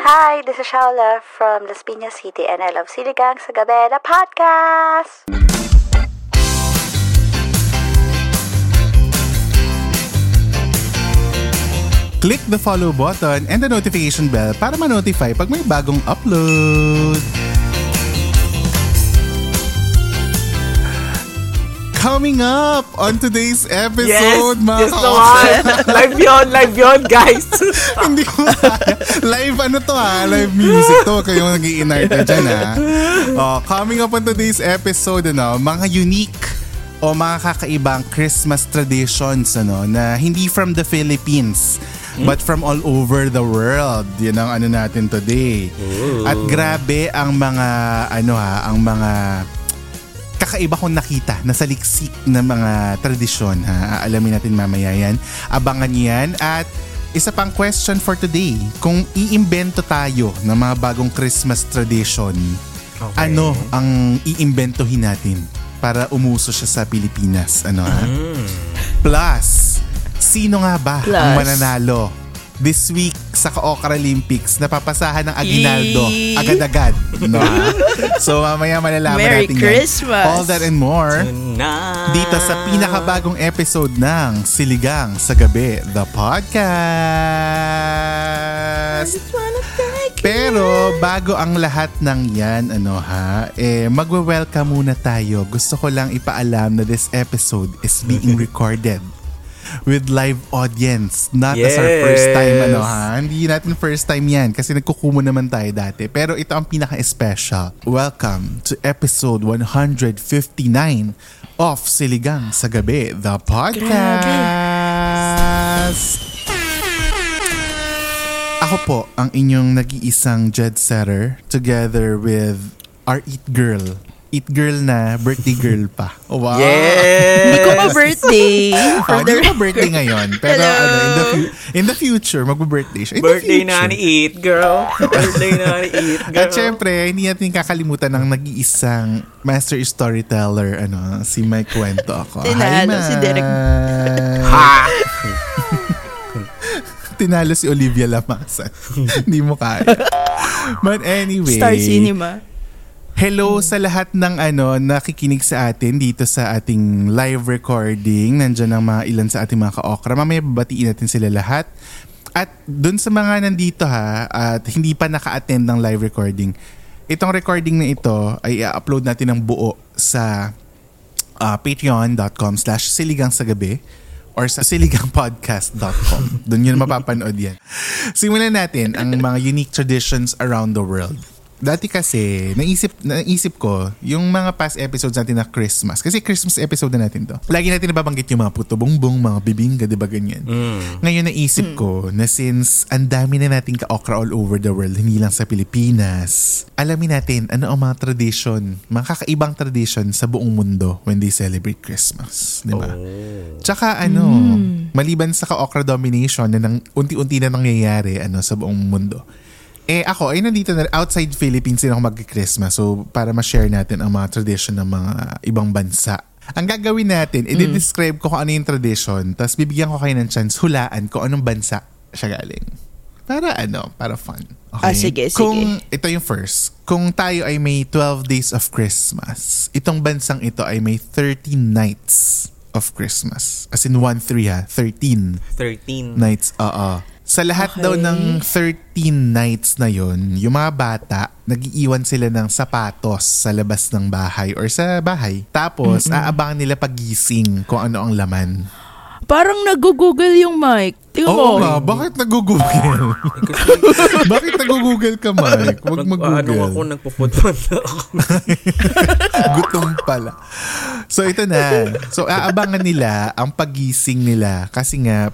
Hi, this is Shaula from Las Piñas City and I love Siligang sa Gabi, the podcast! Click the follow button and the notification bell para ma-notify pag may bagong upload. Coming up on today's episode, yes, mga yes ka- naman. live yun, live yun, guys. Hindi ko. Live ano to ha? Live music to. Kayo nag i dyan ha. Oh, coming up on today's episode, ano, mga unique o mga kakaibang Christmas traditions ano, na hindi from the Philippines but from all over the world. Yun ang ano natin today. At grabe ang mga ano ha, ang mga kakaiba kong nakita na saliksik na mga tradisyon ha. Alamin natin mamaya yan. Abangan niyo yan at isa pang question for today. Kung iimbento tayo ng mga bagong Christmas tradition, Okay. ano ang iimbentohin natin para umuso siya sa Pilipinas? Ano ha? Plus, sino nga ba ang Plus. mananalo this week sa Ka-Okra Olympics na papasahan ng Aguinaldo Yee! agad-agad? No, so mamaya malalaman Merry natin yan. Christmas! All that and more Tonight. dito sa pinakabagong episode ng Siligang sa Gabi, the podcast. Pero bago ang lahat ng yan, ano ha, eh, magwe-welcome muna tayo. Gusto ko lang ipaalam na this episode is being recorded with live audience. Not as our first time, Yes. ano ha. Hindi natin first time yan kasi nagkukumo naman tayo dati. Pero ito ang pinaka-special. Welcome to episode 159 of Siligang sa Gabi, the podcast. Ako po ang inyong nag-iisang jet setter together with our Eat Girl. Eat Girl na birthday girl pa. Oh, wow. Yes. Hindi ko pa-birthday. Ah, Hindi ko birthday ngayon. Pero Hello. ano, in the, fu- in the future, mag-birthday siya. In Birthday na ni Eat, girl. Birthday na ni Eat, girl. At syempre, hindi natin kakalimutan ng nag-iisang master storyteller, ano, si Mike Kwento ako. Hi, Tinalo si Derek. Ha! Tinalo si Olivia Lamasa. Hindi mo kaya. But anyway. Star Cinema. Hello sa lahat ng ano nakikinig sa atin dito sa ating live recording. Nandiyan ang mga ilan sa ating mga ka-okra. Mamaya babatiin natin sila lahat. At dun sa mga nandito ha, at hindi pa naka-attend ng live recording, itong recording na ito ay i-upload natin ng buo sa uh, patreon.com slash siligang sa gabi or sa siligangpodcast.com. Doon yun mapapanood yan. Simulan natin ang mga unique traditions around the world. Dati kasi, naisip, naisip ko, yung mga past episodes natin na Christmas, kasi Christmas episode na natin to, lagi natin nababanggit yung mga puto bongbong, mga bibingga, di ba ganyan? Ngayon naisip ko na since ang dami na nating ka-okra all over the world, hindi lang sa Pilipinas, alamin natin ano ang mga tradition, mga kakaibang tradition sa buong mundo when they celebrate Christmas. Di ba? Tsaka ano, maliban sa ka-okra domination na nang, unti-unti na nangyayari ano, sa buong mundo, eh ako, ay nandito na outside Philippines din ako mag-Christmas. So para ma-share natin ang mga tradition ng mga ibang bansa. Ang gagawin natin, i-describe ko kung ano yung tradition, tapos bibigyan ko kayo ng chance hulaan kung anong bansa siya galing. Para ano, para fun. Okay? Ah, sige, sige. Kung ito yung first, kung tayo ay may 12 days of Christmas, itong bansang ito ay may 13 nights of Christmas. As in 1-3 ha, 13 13. nights, oo. Sa lahat Okay. daw ng 13 nights na yon, yung mga bata, nagiiwan sila ng sapatos sa labas ng bahay or sa bahay. Tapos, aabangan nila pagising kung ano ang laman. Parang nag-google yung mic. Tingnan Oo mo. nga, bakit nag-google? bakit nag-google ka, Mike? Huwag ano ako, mag-google. nagpo-football na ako. Gutom pala. So ito na. So aabangan nila ang pagising nila kasi nga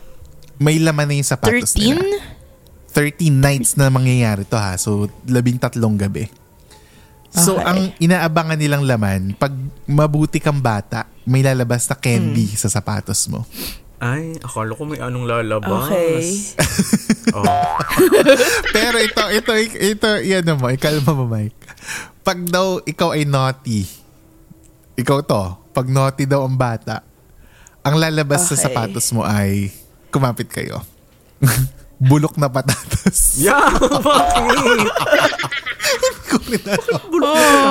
may laman na yung sapatos 13? nila. 13 nights na mangyayari to ha. So labing tatlong gabi. So Okay. ang inaabangan nilang laman, pag mabuti kang bata, may lalabas na candy Hmm. sa sapatos mo. Ay, akala ko may anong lalabas. Okay. Oh. Pero ito, ito, ito, yan mo, ikalma mo, Mike. Pag daw ikaw ay naughty, ikaw to, pag naughty daw ang bata, ang lalabas sa Okay. sapatos mo ay, kumapit kayo. Bulok na patatas. Yeah, bakit? Hindi ko rin alam.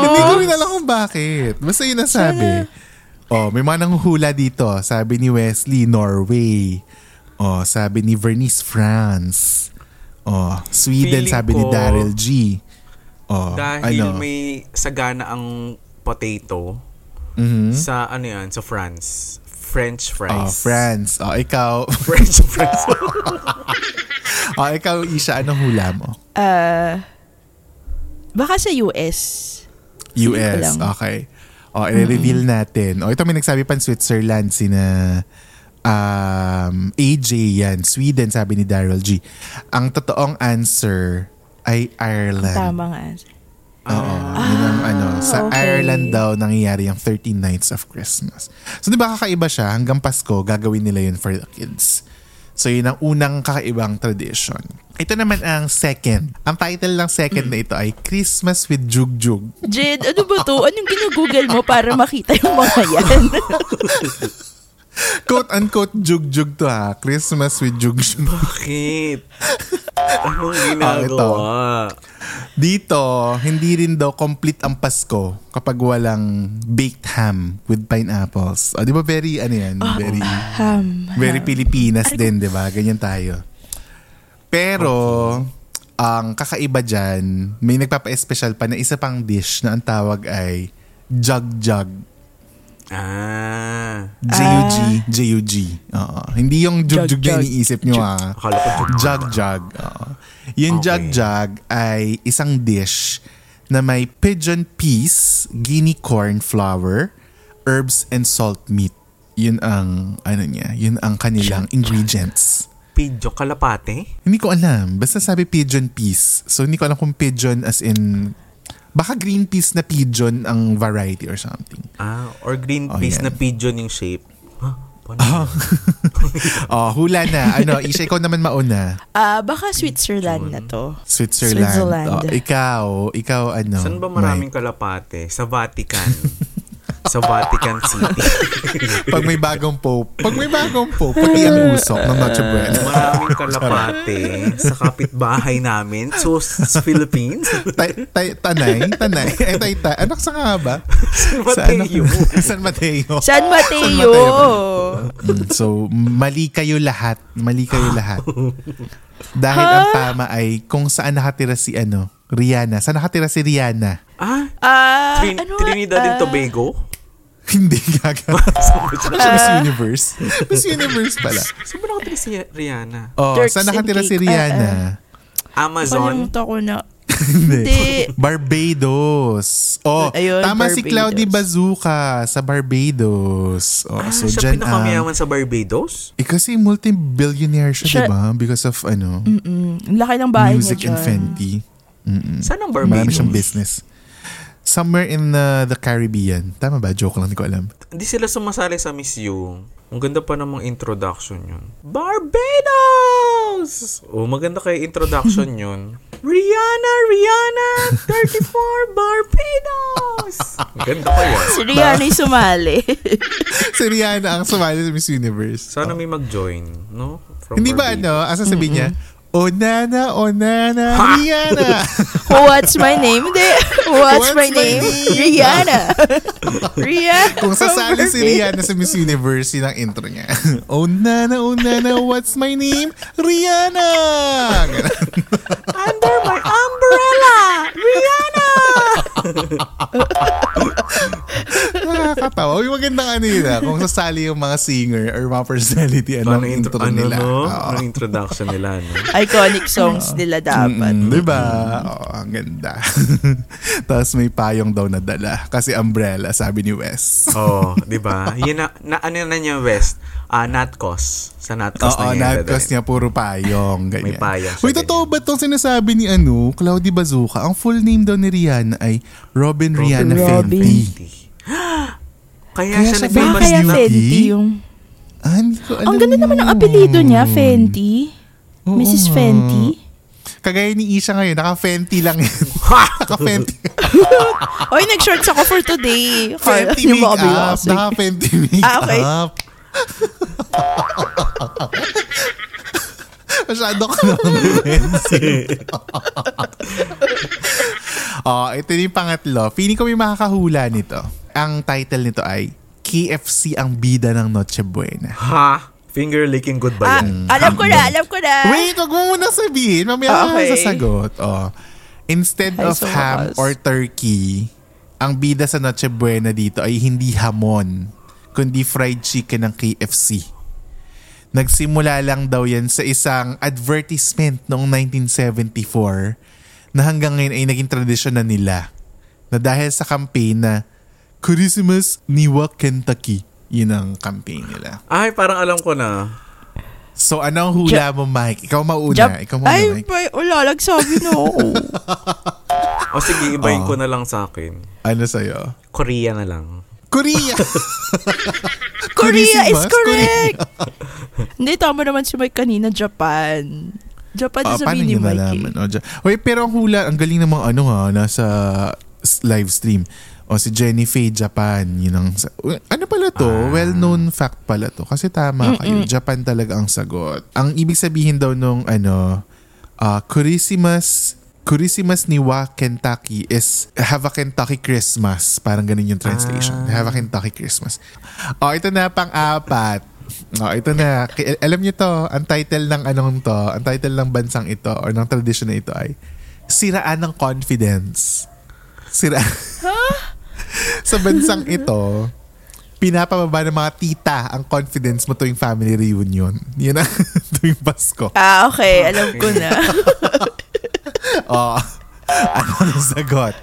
Hindi ko rin alam kung bakit. Basta yun ang sabi. Oh, may mga nanghuhula dito. Sabi ni Wesley, Norway. Oh, sabi ni Vernice, France. Oh, Sweden, Feeling sabi ni ko, Daryl G. Oh, Dahil ano? may sagana ang potato Mhm. sa ano yan, sa France. French fries. Oh, France. Oh, ikaw. French fries. oh, ikaw, Isha, anong hula mo? Ah, baka sa US. US. Okay. O, i-reveal natin. O, ito may nagsabi pa Switzerland, sina um, AJ yan. Sweden, sabi ni Daryl G. Ang totoong answer ay Ireland. Tama nga. Oo. yun ang ano. Sa okay. Ireland daw nangyayari yung 13 Nights of Christmas. So, di ba kakaiba siya? Hanggang Pasko, gagawin nila yun for the kids. So, yun ang unang kakaibang tradition. Ito naman ang second. Ang title ng second na ito ay Christmas with Jug Jug. Jed, ano ba to? Anong ginugoogle mo para makita yung mga yan? Quote-unquote jug-jug to ha. Christmas with jug-jug. Bakit? Anong ginagawa? Dito, hindi rin daw complete ang Pasko kapag walang baked ham with pineapples. O, di ba very, ano yan? Very, Ham. very Pilipinas din, di ba? Ganyan tayo. Pero, ang kakaiba dyan, may nagpapa-special pa na isa pang dish na ang tawag ay jug-jug. Ah. J-U-G, J-U-G. Oo. Hindi yung jug-jug na iniisip nyo ah. Akala ko jug- Jug-jug. oo. Yung Okay. jug-jug ay isang dish na may pigeon peas, guinea corn flour, herbs, and salt meat. Yun ang, ano niya, yun ang kanilang ingredients. Pidyo, kalapate? Hindi ko alam. Basta sabi pigeon peas. So, hindi ko alam kung pigeon as in, baka green peas na pigeon ang variety or something. Ah, or green Oh, peas yan. na pigeon yung shape. Ha? Paano yun? Oh, hula na. Ano, Isha, ikaw naman mauna. Ah, baka Switzerland na to. Switzerland. Switzerland. Oh, ikaw, ikaw ano? Saan ba maraming Mike? kalapate? Sa Vatican. sa Vatican City. Pag may bagong pope. Pag may bagong pope, pati ang usok ng Noche Buena. maraming kalapate sa kapitbahay namin. So, sa Philippines. tay, tay, tanay, tanay. Eh, tay, tay. Anak sa nga ba? San Sa? Mateo. San Mateo. San Mateo! Mm, so, mali kayo lahat. Mali kayo lahat. Dahil ang tama ay kung saan nakatira si ano, Rihanna. Saan nakatira si Rihanna? Ah, Ah, Trin- ano? Trinidad and ah, Tobago? Hindi gaga. Ano siya, Miss Universe? Miss Universe pala. Saan ba nakatira si Rihanna? Oh, Turks saan nakatira and si. Rihanna? Amazon? Kalimutan ko na. Hindi. Barbados. Oh, Ayun, tama si Barbados. Cloudy Bazooka sa Barbados. Oh, Ah, so siya pinakamayaman sa Barbados? Eh kasi multi-billionaire siya, Siya- diba? Because of ano, Mm, ang laki ng bahay music niya and dyan. Fenty. Mm-mm. Saan ang Marami Barbados? siyang business. Somewhere in uh, the Caribbean. Tama ba? Joke lang, hindi ko alam. Hindi sila sumasali sa Miss You. Ang ganda pa namang introduction yun. Barbados! Oh, maganda kay introduction yun. Rihanna, Rihanna, 34, Barbados! Ang ganda pa yan. Si Rihanna yung sumali. si Rihanna ang sumali sa Miss Universe. Sana may mag-join, no? From Hindi ba Barbados. ano, asa sabihin niya, Oh nana, oh nana, Rihanna. What's my name? Hindi. What's, my, name? Rihanna. Rihanna. Kung sasali si Rihanna sa Miss Universe, yun ang intro niya. oh nana, oh nana, what's my name? Rihanna! Under my umbrella! Rihanna! nakakatawa. Yung magandang ano yun ah, kung sasali yung mga singer or mga personality, ano ang intro, ano, nila. no? Oo. Ano introduction nila, no? Iconic songs nila dapat. Mm, di ba? Oo, ang ganda. Tapos may payong daw na dala. Kasi umbrella, sabi ni Wes. Oo, oh, di ba? Yun na, na, ano na niya, West? Ah, Natkos. Sa Natkos Oo, na niya. nagkos dadalhin. niya puro payong. Ganyan. May payong siya, Uy, totoo ba itong sinasabi ni ano, Cloudy Bazooka? Ang full name daw ni Rihanna ay Robin Rihanna Robin. Fenty. Kaya, Kaya siya nag-famous kaya na. Fenty yung... Ah, hindi ko alam Ang ganda naman ng yun. apelido niya, Fenty. Oo Mrs. Fenty. Kagaya ni Isha ngayon, naka-Fenty lang yan. naka-Fenty. Oy, nag-shorts ako for today. Fenty Yung makeup. Beyonce. Naka-Fenty makeup. Ah, okay. Masyado ka naman defensive. oh, ito yung pangatlo. Feeling ko may makakahula nito. Ang title nito ay KFC ang bida ng Noche Buena. Ha? Finger licking good ba Ah, yan? alam ko na, alam ko na. Wait, wag mo muna sabihin. Mamaya Ah, ka okay. sasagot. Oh. Instead Ay, of so ham wakas. or turkey, ang bida sa Noche Buena dito ay hindi hamon, kundi fried chicken ng KFC. Nagsimula lang daw yan sa isang advertisement noong 1974 na hanggang ngayon ay naging tradisyon na nila. Na dahil sa campaign na Christmas Niwa Kentucky. Yun ang campaign nila. Ay, parang alam ko na. So, ano ang hula mo, Mike? Ikaw mauna. Jap- Ikaw mauna, Ay, Mike. bay, wala, nagsabi na ako. O sige, ibahin Oo. ko na lang sa akin. Ano sa'yo? Korea na lang. Korea! Korea is correct! Hindi, tama naman si Mike kanina, Japan. Japan Ah, paano sabihin ni Mike. eh. O, dyan. Uy, pero ang hula, ang galing ng mga ano ha, nasa live stream. O si Jenny Faye Japan, yun ang, ano pala to? Ah. Well-known fact pala to. Kasi tama kayo, Japan talaga ang sagot. Ang ibig sabihin daw nung ano, uh, Christmas, Christmas ni Wa Kentucky is Have a Kentucky Christmas. Parang ganun yung translation. Ah. Have a Kentucky Christmas. O, ito na pang-apat. Oh, ito na. Alam niyo to, ang title ng anong to, ang title ng bansang ito or ng tradition na ito ay Siraan ng Confidence. Sira. Sa bansang ito, pinapababa ng mga tita ang confidence mo tuwing family reunion. Yun ang tuwing Pasko. Ah, okay. Alam ko na. Oh. Ano ang sagot?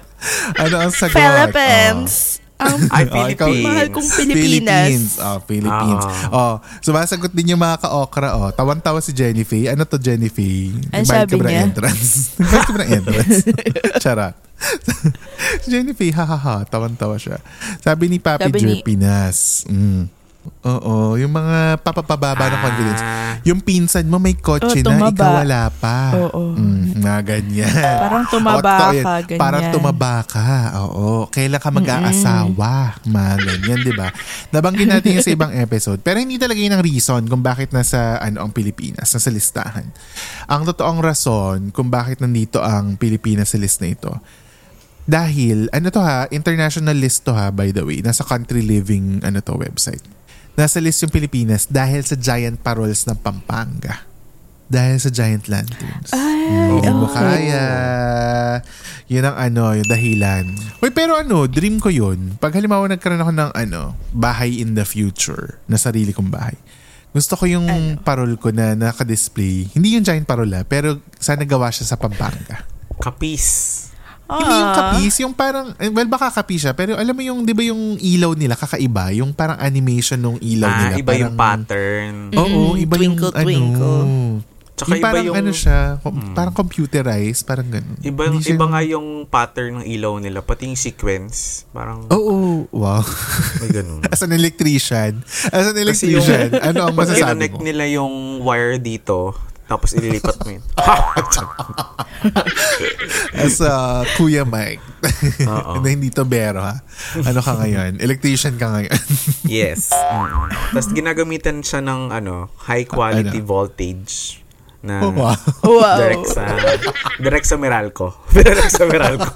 Ano ang sagot? Philippines. Ang Ay, Oh, ikaw- Philippines. mahal kong Pilipinas. Philippines. Oh, Philippines. Ah. Oh, sumasagot din yung mga ka-okra. Oh, tawan-tawa si Jenny Faye. Ano to, Jenny Faye? Ka sabi niya? entrance? Nagbayad ka ba ng entrance? Charot. Jenny Faye, ha ha ha, tawan-tawa siya. Sabi ni Papi Sabi Jer ni- Pinas. Mm. Oo, yung mga papapababa ng confidence. Ah. Yung pinsan mo may kotse Oh, na, ikaw wala pa. Oo. Mm, mga ganyan. Parang tumaba ka, ganyan. Parang tumaba ka. Oo. Kailan ka mag-aasawa? Mga ganyan, di ba? Nabanggit natin yung sa ibang episode. Pero hindi talaga yun ang reason kung bakit nasa ano ang Pilipinas, nasa listahan. Ang totoong rason kung bakit nandito ang Pilipinas sa list na ito, dahil, ano to ha, international list to ha, by the way, nasa country living, ano to, website. Nasa list yung Pilipinas dahil sa giant paroles ng Pampanga. Dahil sa giant lanterns. Ay, Hindi mo okay. kaya. Yun ang ano, yung dahilan. Uy, pero ano, dream ko yun. Pag halimbawa nagkaroon ako ng ano, bahay in the future, na sarili kong bahay. Gusto ko yung Ano? parol ko na naka-display. Hindi yung giant parola, pero sana gawa siya sa Pampanga. Kapis. Hindi yung Ah. kapis, yung parang, eh, well baka kapis siya, pero alam mo yung, di ba yung ilaw nila kakaiba? Yung parang animation ng ilaw Ah, nila. iba yung parang- pattern. Oo, Mm, iba twinkle, yung twinkle. ano. Tsaka yung iba parang yung- ano siya, com- parang computerized, parang ganun. Iba, Hindi siya- iba nga yung pattern ng ilaw nila, pati yung sequence. Parang Oo, wow. may ganun. As an electrician, as an Kasi yung, electrician, ano ang masasabi mo? nila yung wire dito, tapos ililipat mo yun. As a Kuya Mike. Na hindi to bero ha. Ano ka ngayon? Electrician ka ngayon. yes. Mm. Tapos ginagamitan siya ng ano, high quality Ano? voltage na oh, wow. Wow. direct sa direct sa Meralco. direct sa Meralco.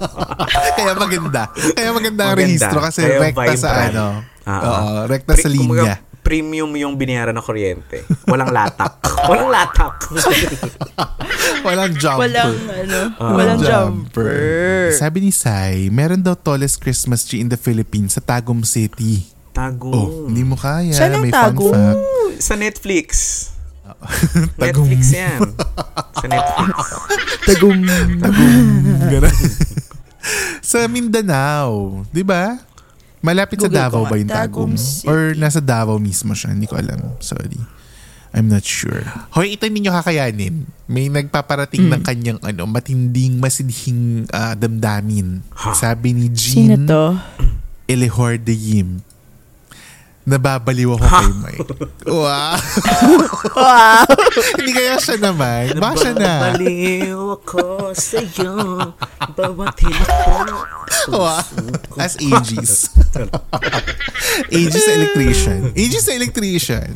Kaya maganda. Kaya maganda ang Maganda. rehistro kasi Kaya rekta sa vibrant. ano. Ah, Oo, ah. rekta Pre- sa linya. Premium yung binayaran na kuryente. Walang latak. Walang latak. Walang jumper. Walang, ano, walang jumper. Sabi ni Sai, meron daw tallest Christmas tree in the Philippines sa Tagum City. Tago. Oh, hindi mo kaya. Saan ang May Tagum? fun fact. Ooh, Sa Netflix. Tagum. Netflix yan. Sa Netflix. Tagum. Ganun. sa Mindanao, di ba? Malapit sa Google Davao ko ba yung Tagum? Tagum City. Or nasa Davao mismo siya? Hindi ko alam. Sorry. I'm not sure. Hoy, ito ninyo kakayanin. May nagpaparating ng kanyang ano, matinding, masidhing ah, damdamin. Sabi ni Sino Jean to? Elehor de Yim. Nababaliw ako kay Mike. Wow. Wow. Hindi kaya siya naman. Baka siya na. Baliw ako sa'yo. Bawat hilak Wow. As Aegis. Aegis electrician. Aegis electrician.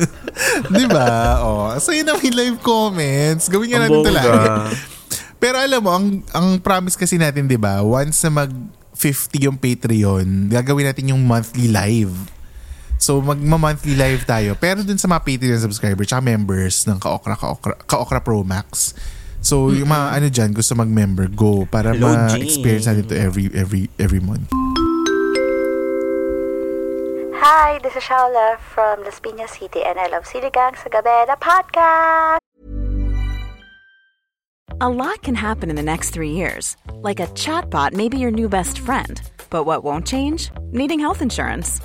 Di ba? Oh, so yun ang live comments. Gawin nga natin talaga. Pero alam mo, ang, ang promise kasi natin, di ba, once na mag 50 yung Patreon, gagawin natin yung monthly live. So, magma-monthly live tayo. Pero dun sa mga Patreon subscribers tsaka members ng Kaokra, Kaokra, Kaokra Pro Max. So, yung mga ano dyan, gusto mag-member, go. Para Hello, ma-experience natin to every, every, every month. Hi, this is Shaula from Las Piñas City and I love Siligang sa Gabi na podcast. A lot can happen in the next three years. Like a chatbot may be your new best friend. But what won't change? Needing health insurance.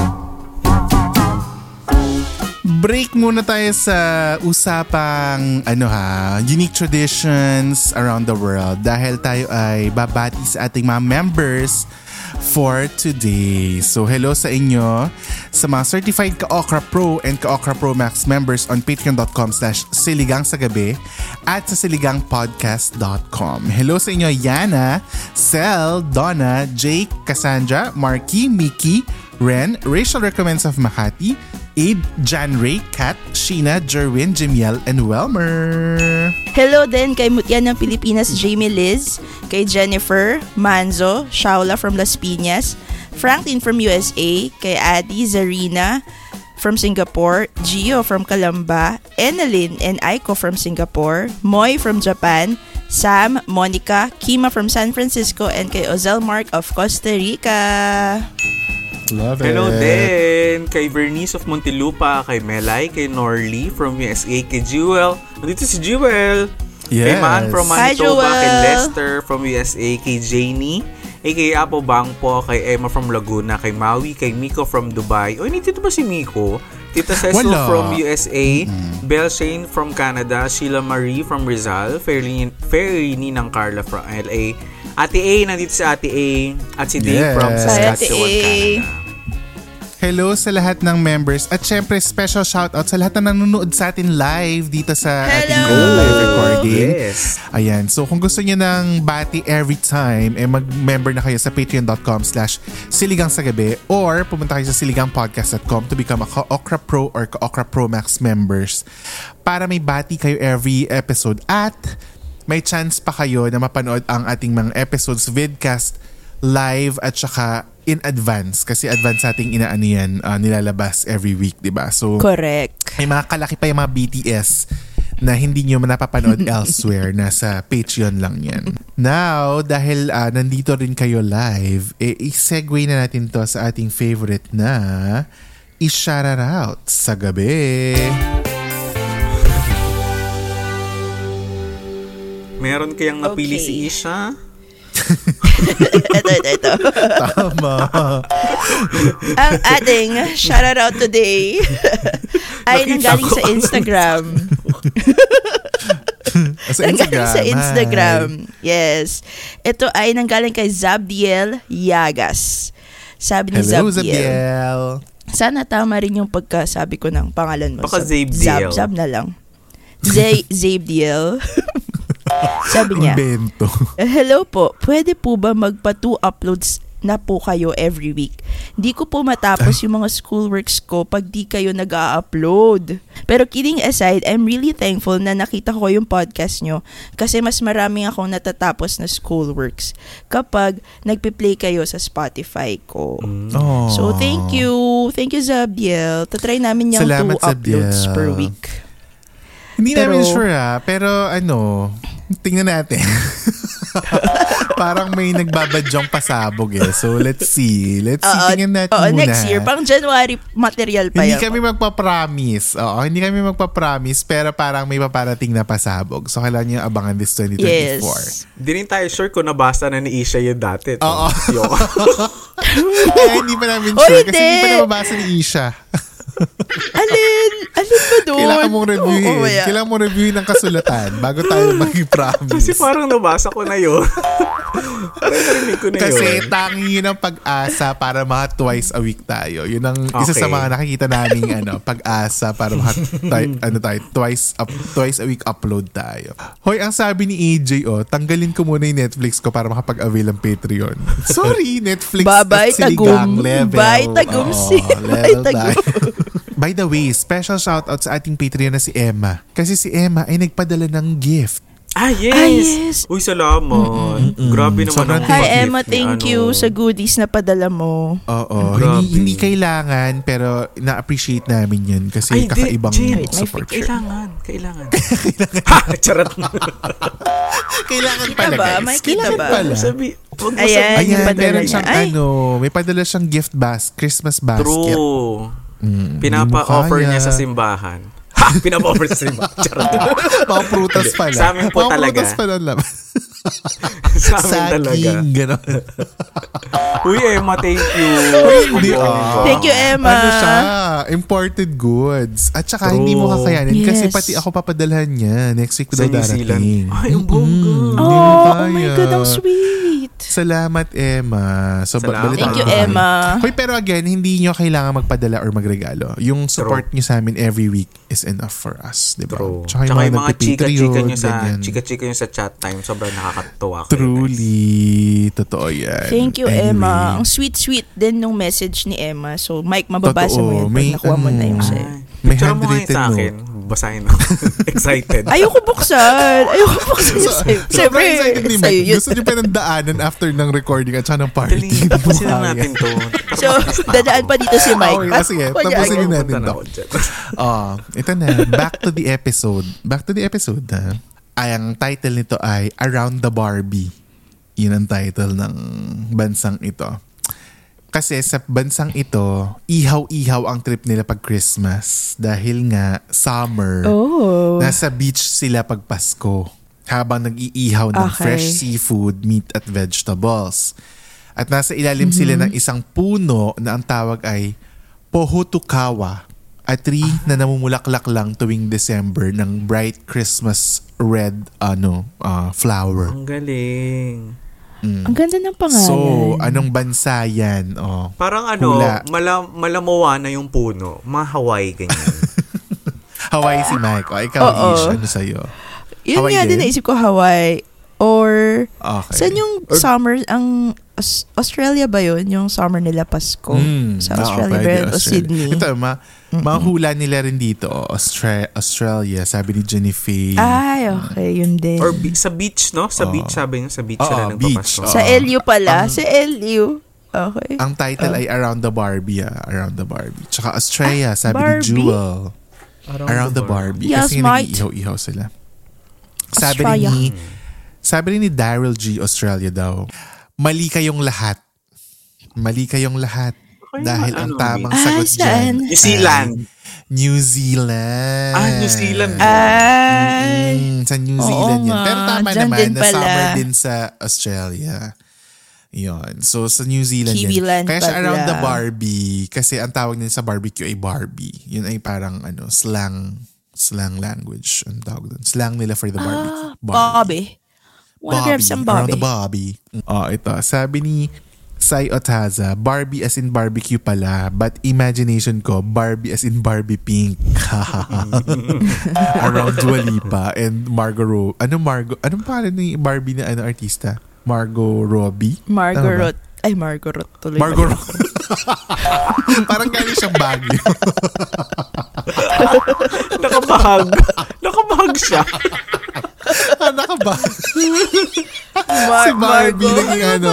Break muna tayo sa usapang ano ha, unique traditions around the world dahil tayo ay babati sa ating mga members for today. So hello sa inyo sa mga certified Ka-Okra Pro and Ka-Okra Pro Max members on patreon.com slash siligang sa gabi at sa siligangpodcast.com. Hello sa inyo Yana, Sel, Donna, Jake, Cassandra, Marky, Mickey, Ren, Rachel Recommends of Makati, Abe, Jan Ray, Kat, Sheena, Jerwin, Jimiel, and Welmer. Hello din kay Mutya ng Pilipinas, Jamie Liz, kay Jennifer, Manzo, Shaula from Las Piñas, Franklin from USA, kay Adi, Zarina from Singapore, Gio from Calamba, Enelin and Aiko from Singapore, Moy from Japan, Sam, Monica, Kima from San Francisco, and kay Ozel Mark of Costa Rica. Love Hello it. din kay Vernice of Montelupa, kay Melay, kay Norly from USA, kay Jewel. Nandito si Jewel. Kay Yes. Man from Hi, Manitoba, kay Jewel. Lester from USA, kay Janie, eh, kay Apo Bangpo, kay Emma from Laguna, kay Maui, kay Miko from Dubai. O, nandito ba si Miko? Tita Cecil Wala. from USA, Belle Shane from Canada, Sheila Marie from Rizal, Fairly, Fairly ng Carla from LA, Ate A, nandito si Ate A, at si Dave Yes. from Hi, Saskatchewan. Canada. Hello sa lahat ng members at syempre special shoutout sa lahat na nanonood sa atin live dito sa ating Hello! live recording. Yes. Ayan. So kung gusto niyo ng bati every time, eh mag-member na kayo sa patreon.com slash siligang sa gabi or pumunta kayo sa siligangpodcast.com to become a Ka-Okra Pro or Ka-Okra Pro Max members para may bati kayo every episode at may chance pa kayo na mapanood ang ating mga episodes vidcast live at saka in advance kasi advance ating inaano yan ah, nilalabas every week, 'di ba? So Correct. may mga kalaki pa yung mga BTS na hindi nyo napapanood elsewhere. Nasa Patreon lang yan. Now, dahil ah, nandito rin kayo live, eh, i-segue na natin to sa ating favorite na i-shout out sa gabi. Meron kayang napili Okay. si Isha? ito, ito, ito. Tama. Ang ating shout out today ay nanggaling sa Instagram. Sa Nanggaling sa hi. Instagram. Yes. Ito ay nanggaling kay Zabdiel Yagas. Sabi ni Hello, Zabdiel. Zabiel. Sana tama rin yung pagkasabi ko ng pangalan mo. Baka Zab- Zabdiel. Zab, Zab na lang. Zay, Zabdiel. Sabi niya, Invento. "Eh, Hello po, pwede po ba magpa two uploads na po kayo every week? Di ko po matapos yung mga schoolworks ko pag di kayo nag-a-upload. Pero kidding aside, I'm really thankful na nakita ko yung podcast nyo kasi mas maraming akong natatapos na schoolworks kapag nagpe-play kayo sa Spotify ko. Oh. So, thank you. Thank you, Zabdiel. Tatry namin yung Salamat, two uploads Zabdiel. per week. Hindi Pero- namin sure ah, pero ano, tingnan natin. Parang may nagbabadyong pasabog eh. So let's see. Let's see. Oo, Tingnan natin oo, muna. next year. Pang January material pa hindi yan. kami magpa-promise. Oo, hindi kami magpa-promise pero parang may paparating na pasabog. So kailangan niyo abangan this 2024. Yes. Di rin tayo sure kung nabasa na ni Isha yun dati. Oo. Yung- eh, hindi pa namin Oh, sure kasi hindi. hindi pa nababasa ni Isha. Alin? Alin ba doon? Kailangan mong reviewin. Oo, yeah. Kailangan mong reviewin ng kasulatan bago tayo mag-promise. Kasi parang nabasa ko na yun. parang narinig ko na Kasi yun. tangi yun ang pag-asa para mga twice a week tayo. Yun ang isa sa Okay. mga nakikita naming ano, pag-asa para mga twi- ano tayo, twice, up, twice a week upload tayo. Hoy, ang sabi ni AJ, oh, tanggalin ko muna yung Netflix ko para makapag-avail ng Patreon. Sorry, Netflix Bye-bye, at siligang tagum. level. Bye, tagum, Oo, si- bye, level tagum. By the way, special shoutout sa ating Patreon na si Emma. Kasi si Emma ay nagpadala ng gift. Ah, yes. Ah, yes. Uy, salamat. Grabe naman Sobrang ang Hi, Emma. Thank ano. you sa goodies na padala mo. Oo, hindi, hindi kailangan pero na-appreciate namin yun kasi Ay, di, kakaibang Jen, may support. picture. Kailangan. Kailangan. ha! Charot. Kailangan Kita pala ba? guys. May kita Kailangan ba? pala. Sabi, Ayan, Ayan, padala meron niya. siyang Ay. ano, may padala siyang gift bas, Christmas basket. True. Mm, Pinapa-offer hindi niya sa simbahan. Ha! Pinapa-offer sa simbahan. Charot. Mga prutas pala. Sa amin po talaga. prutas pala sa amin talaga. Saging, gano'n. Uy, Emma, thank you. Hindi, Ang ah. Thank you, Emma. Ano siya? Imported goods. At saka True. hindi mo kakayanin kasi Yes. pati ako papadalhan niya. Next week Sa daw New Zealand. darating. Ay, ang bongga. Hindi mo Oh, oh my. God, ang sweet. Salamat, Emma. So, ba- Salamat. balitaan Thank you. Emma. Hoy, pero again, hindi nyo kailangan magpadala or magregalo. Yung support nyo sa amin every week is enough for us. Di ba? True. Tsaka Tsaka yung mga nagpe-Patreon, chika-chika nyo sa, ganyan. chika-chika nyo sa chat time, sobrang nakakatuwa kayo. guys. Truly, totoo yan. Thank you, Anyway, Emma. Ang sweet-sweet din nung message ni Emma. So, Mike, mababasa Totoo. mo yan pag May nakuha mo na ano, yung sa'yo. Ay, May picture mo ngayon handwritten sa note. Basahin ako. Excited. Ayoko buksan. Ayoko buksan yung sa'yo. Sobrang Siyempre, excited ni yun. Gusto niyo pa ng daanan after ng recording at saka ng party. Dali, tapusin na natin to. So, dadaan pa dito si Mike. Okay, sige. Tapusin yun natin na to. Oh, ito na. Back to the episode. Back to the episode na. Ay, ang title nito ay Around the Barbie. Yun ang title ng bansang ito. Kasi sa bansang ito, ihaw-ihaw ang trip nila pag Christmas. Dahil nga, summer. Oh. Nasa beach sila pag Pasko. Habang nag-iihaw ng Okay. fresh seafood, meat at vegetables. At nasa ilalim sila Mm-hmm. ng isang puno na ang tawag ay Pohutukawa. A tree na namumulaklak lang tuwing December ng bright Christmas red ano uh, flower. Ang galing. Ang ganda ng pangalan. So, anong bansa yan? Oh. Parang ano, Hula. mala, malamuwa na yung puno. Mga Hawaii, ganyan. Hawaii si Mike. O, ikaw, Oo. Ish, ano sa'yo? Yun Hawaii nga din naisip ko, Hawaii. Or, Okay. saan yung summer, ang Aus- Australia ba yun? Yung summer nila Pasko? Mm, sa oo, Australia pwede, ba yun? O Australia. Sydney? Ito, ma mga hula nila rin dito. Austra- Australia, sabi ni Jenny Faye. Ay, okay. Yun din. Or bi- sa beach, no? Sa Oo. beach, sabi niya. Sa beach Oo, sila beach. nagpapasko. Oo. sa LU pala. sa LU. Okay. Ang title ay Around the Barbie. Ah. Around the Barbie. Tsaka Australia, sabi Ah, Barbie? ni Jewel. Around, the Barbie. Yes, Kasi nag-ihaw-ihaw sila. Sabi Australia. ni, sabi rin ni Daryl G. Australia daw, mali kayong lahat. Mali kayong lahat. Okay, Dahil ano, ang tamang Ah, sagot saan? dyan New Zealand. New Zealand. Ah, New Zealand. Ay. Mm, sa New Oo Zealand yun. nga, Pero tama dyan naman, din na pala. summer din sa Australia. Yun. So, sa New Zealand Kiwi yan. land Kaya siya around the Barbie. Kasi ang tawag nila sa barbecue ay Barbie. Yun ay parang ano, slang slang language. Ang tawag doon. Slang nila for the barbecue. Bobby. Wanna grab some Around Bobby? the Bobby. Oh, ito. Sabi ni Sai Otaza, Barbie as in barbecue pala, but imagination ko, Barbie as in Barbie pink. Around Dua Lipa and Margot Ro- Ano Margot? Anong pangalan ni Barbie na ano artista? Margot Robbie? Margaret. Ay, Margaret tuloy. Margot Robbie. Parang galing siyang Baguio. Nakabahag. Nakabahag siya. ah, nakaba. Mar- si Barbie Margot. naging ano.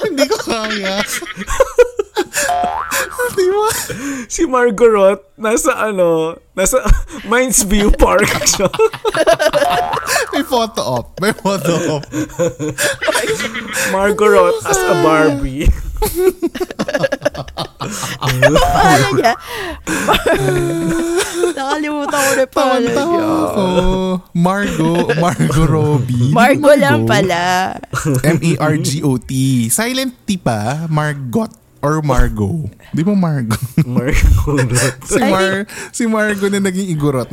Hindi ko kaya. Di ba? Si Margaret, nasa ano, nasa Mines View Park siya. May photo op. May photo op. Margaret as a Barbie. Pangalan niya. Nakalimutan ko na pangalan niya. Ako. Margot. Margot Robbie. Margo lang pala. M-E-R-G-O-T. Silent T pa. Margot. Or Margot. Di ba Margot? Margaret. si, Mar si Margot na naging igurot.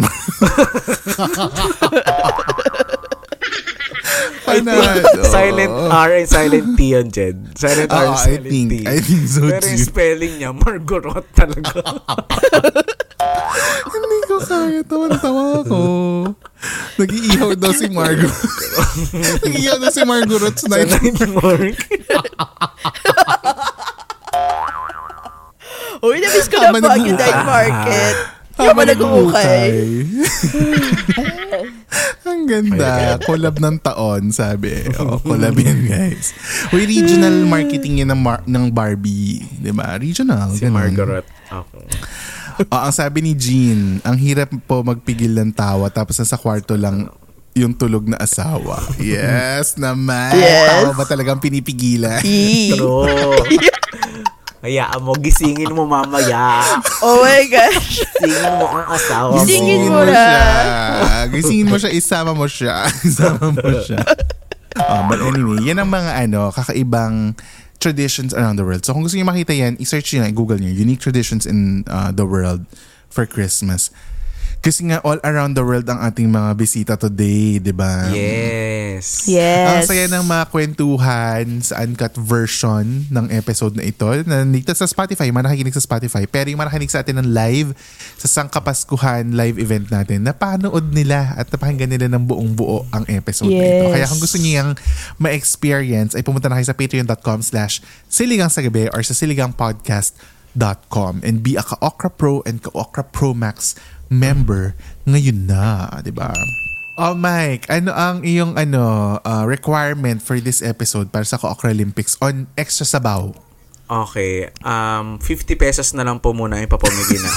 Panalo. silent R and silent T yan, Jed. Silent R Oo, and I silent think- T. I think so Pero yung too. spelling niya, Margaret talaga. Hindi ko kaya. Tawan-tawa ako. Nag-iihaw daw si Margot. Nag-iihaw daw si Margot Sa Night. Uy, namiss ko na po ang night market. Yung Tama mo nag-uukay. Ang ganda. Collab ng taon, sabi. O, collab yan, guys. Uy, regional marketing yan ng, Mar- ng Barbie. Di ba? Regional. Si ganun. Margaret. Okay. Oo, ang sabi ni Jean, ang hirap po magpigil ng tawa tapos nasa kwarto lang yung tulog na asawa. Yes naman. Yes. Tawa ba talagang pinipigilan? True. Hayaan mo, gisingin mo mamaya. Oh my gosh. Gisingin mo ang asawa mo. Gisingin mo na. siya. Gisingin mo siya, isama mo siya. isama mo siya. Oh, but anyway, yan ang mga ano, kakaibang traditions around the world. So kung gusto niyo makita yan, i-search niyo na, google niyo, unique traditions in uh, the world for Christmas. Kasi nga all around the world ang ating mga bisita today, di ba? Yes. Ang Yes. saya ng mga kwentuhan sa uncut version ng episode na ito. Nandito sa Spotify, yung mga nakikinig sa Spotify. Pero yung mga nakikinig sa atin ng live, sa Sangkapaskuhan live event natin, napanood nila at napakinggan nila ng buong buo ang episode na ito. Yes. Kaya kung gusto niyo yung ma-experience, ay pumunta na kayo sa patreon.com slash siligang sa gabi or sa siligangpodcast.com and be a Ka-Okra Pro and Ka-Okra Pro Max member ngayon na, di ba? Oh Mike, ano ang iyong ano uh, requirement for this episode para sa Ka-Okra Olympics on extra sabaw? Okay. Um, 50 pesos na lang po muna yung papamigay na.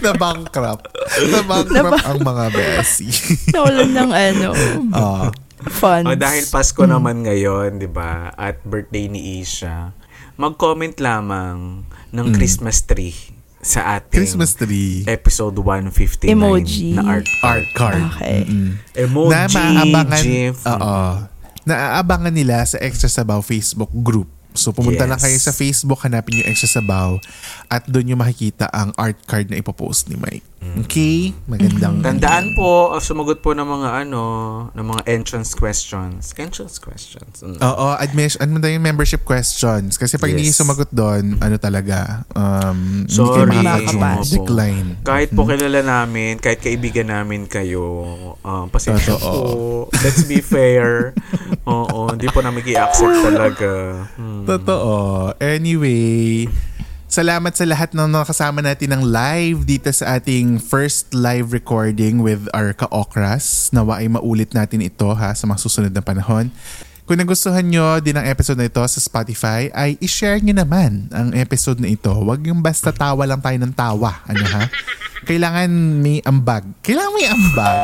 na bankrupt. Na bankrupt ang mga besi. Nawalan ng ano, Ah, funds. o, dahil Pasko naman ngayon, di ba? At birthday ni Isha. Mag-comment lamang ng Christmas tree sa ating Christmas tree. episode 159 Emoji. na art Art card. Okay. Emoji, na maaabangan, GIF. oo, naaabangan nila sa Extra Sabaw Facebook group. So pumunta Yes. lang kayo sa Facebook, hanapin yung Extra Sabaw at doon yung makikita ang art card na ipopost ni Mike. Okay? Magandang Tandaan po, uh, sumagot po ng mga ano, ng mga entrance questions. Entrance questions. Mm. Oo, admission, ano daw yung membership questions? Kasi pag hindi Yes. kayo sumagot doon, ano talaga, um, Sorry. hindi kayo Makakapas. decline. Kahit po kilala namin, kahit kaibigan namin kayo, um, pasensya po. Let's be fair. Oo, hindi po namin i-accept talaga. Hmm. Totoo. Anyway, salamat sa lahat ng nakasama natin ng live dito sa ating first live recording with our ka-okras. Nawa ay maulit natin ito ha sa mga susunod na panahon. Kung nagustuhan nyo din ang episode na ito sa Spotify, ay i-share nyo naman ang episode na ito. Huwag yung basta tawa lang tayo ng tawa. Ano ha? Kailangan may ambag. Kailangan may ambag.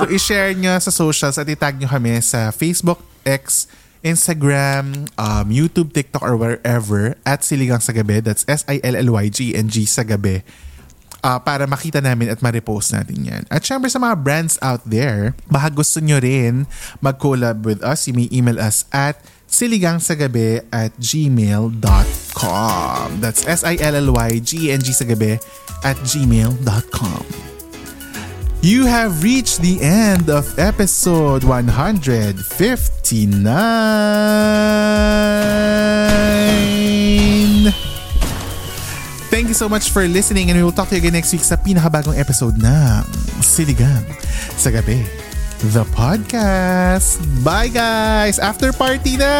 so i-share nyo sa socials at itag nyo kami sa Facebook, X, Instagram, um, YouTube, TikTok, or wherever at Siligang sa. That's S-I-L-L-Y-G-N-G sa Gabi. Uh, para makita namin at ma-repost natin yan. At syempre sa mga brands out there, baka gusto nyo rin mag-collab with us, you may email us at siligangsagabi at gmail.com. That's S-I-L-L-Y-G-N-G sa gabi at gmail.com. You have reached the end of episode 159. Thank you so much for listening and we will talk to you again next week sa pinakabagong episode ng Siligang sa Gabi. The podcast. Bye guys! After party na!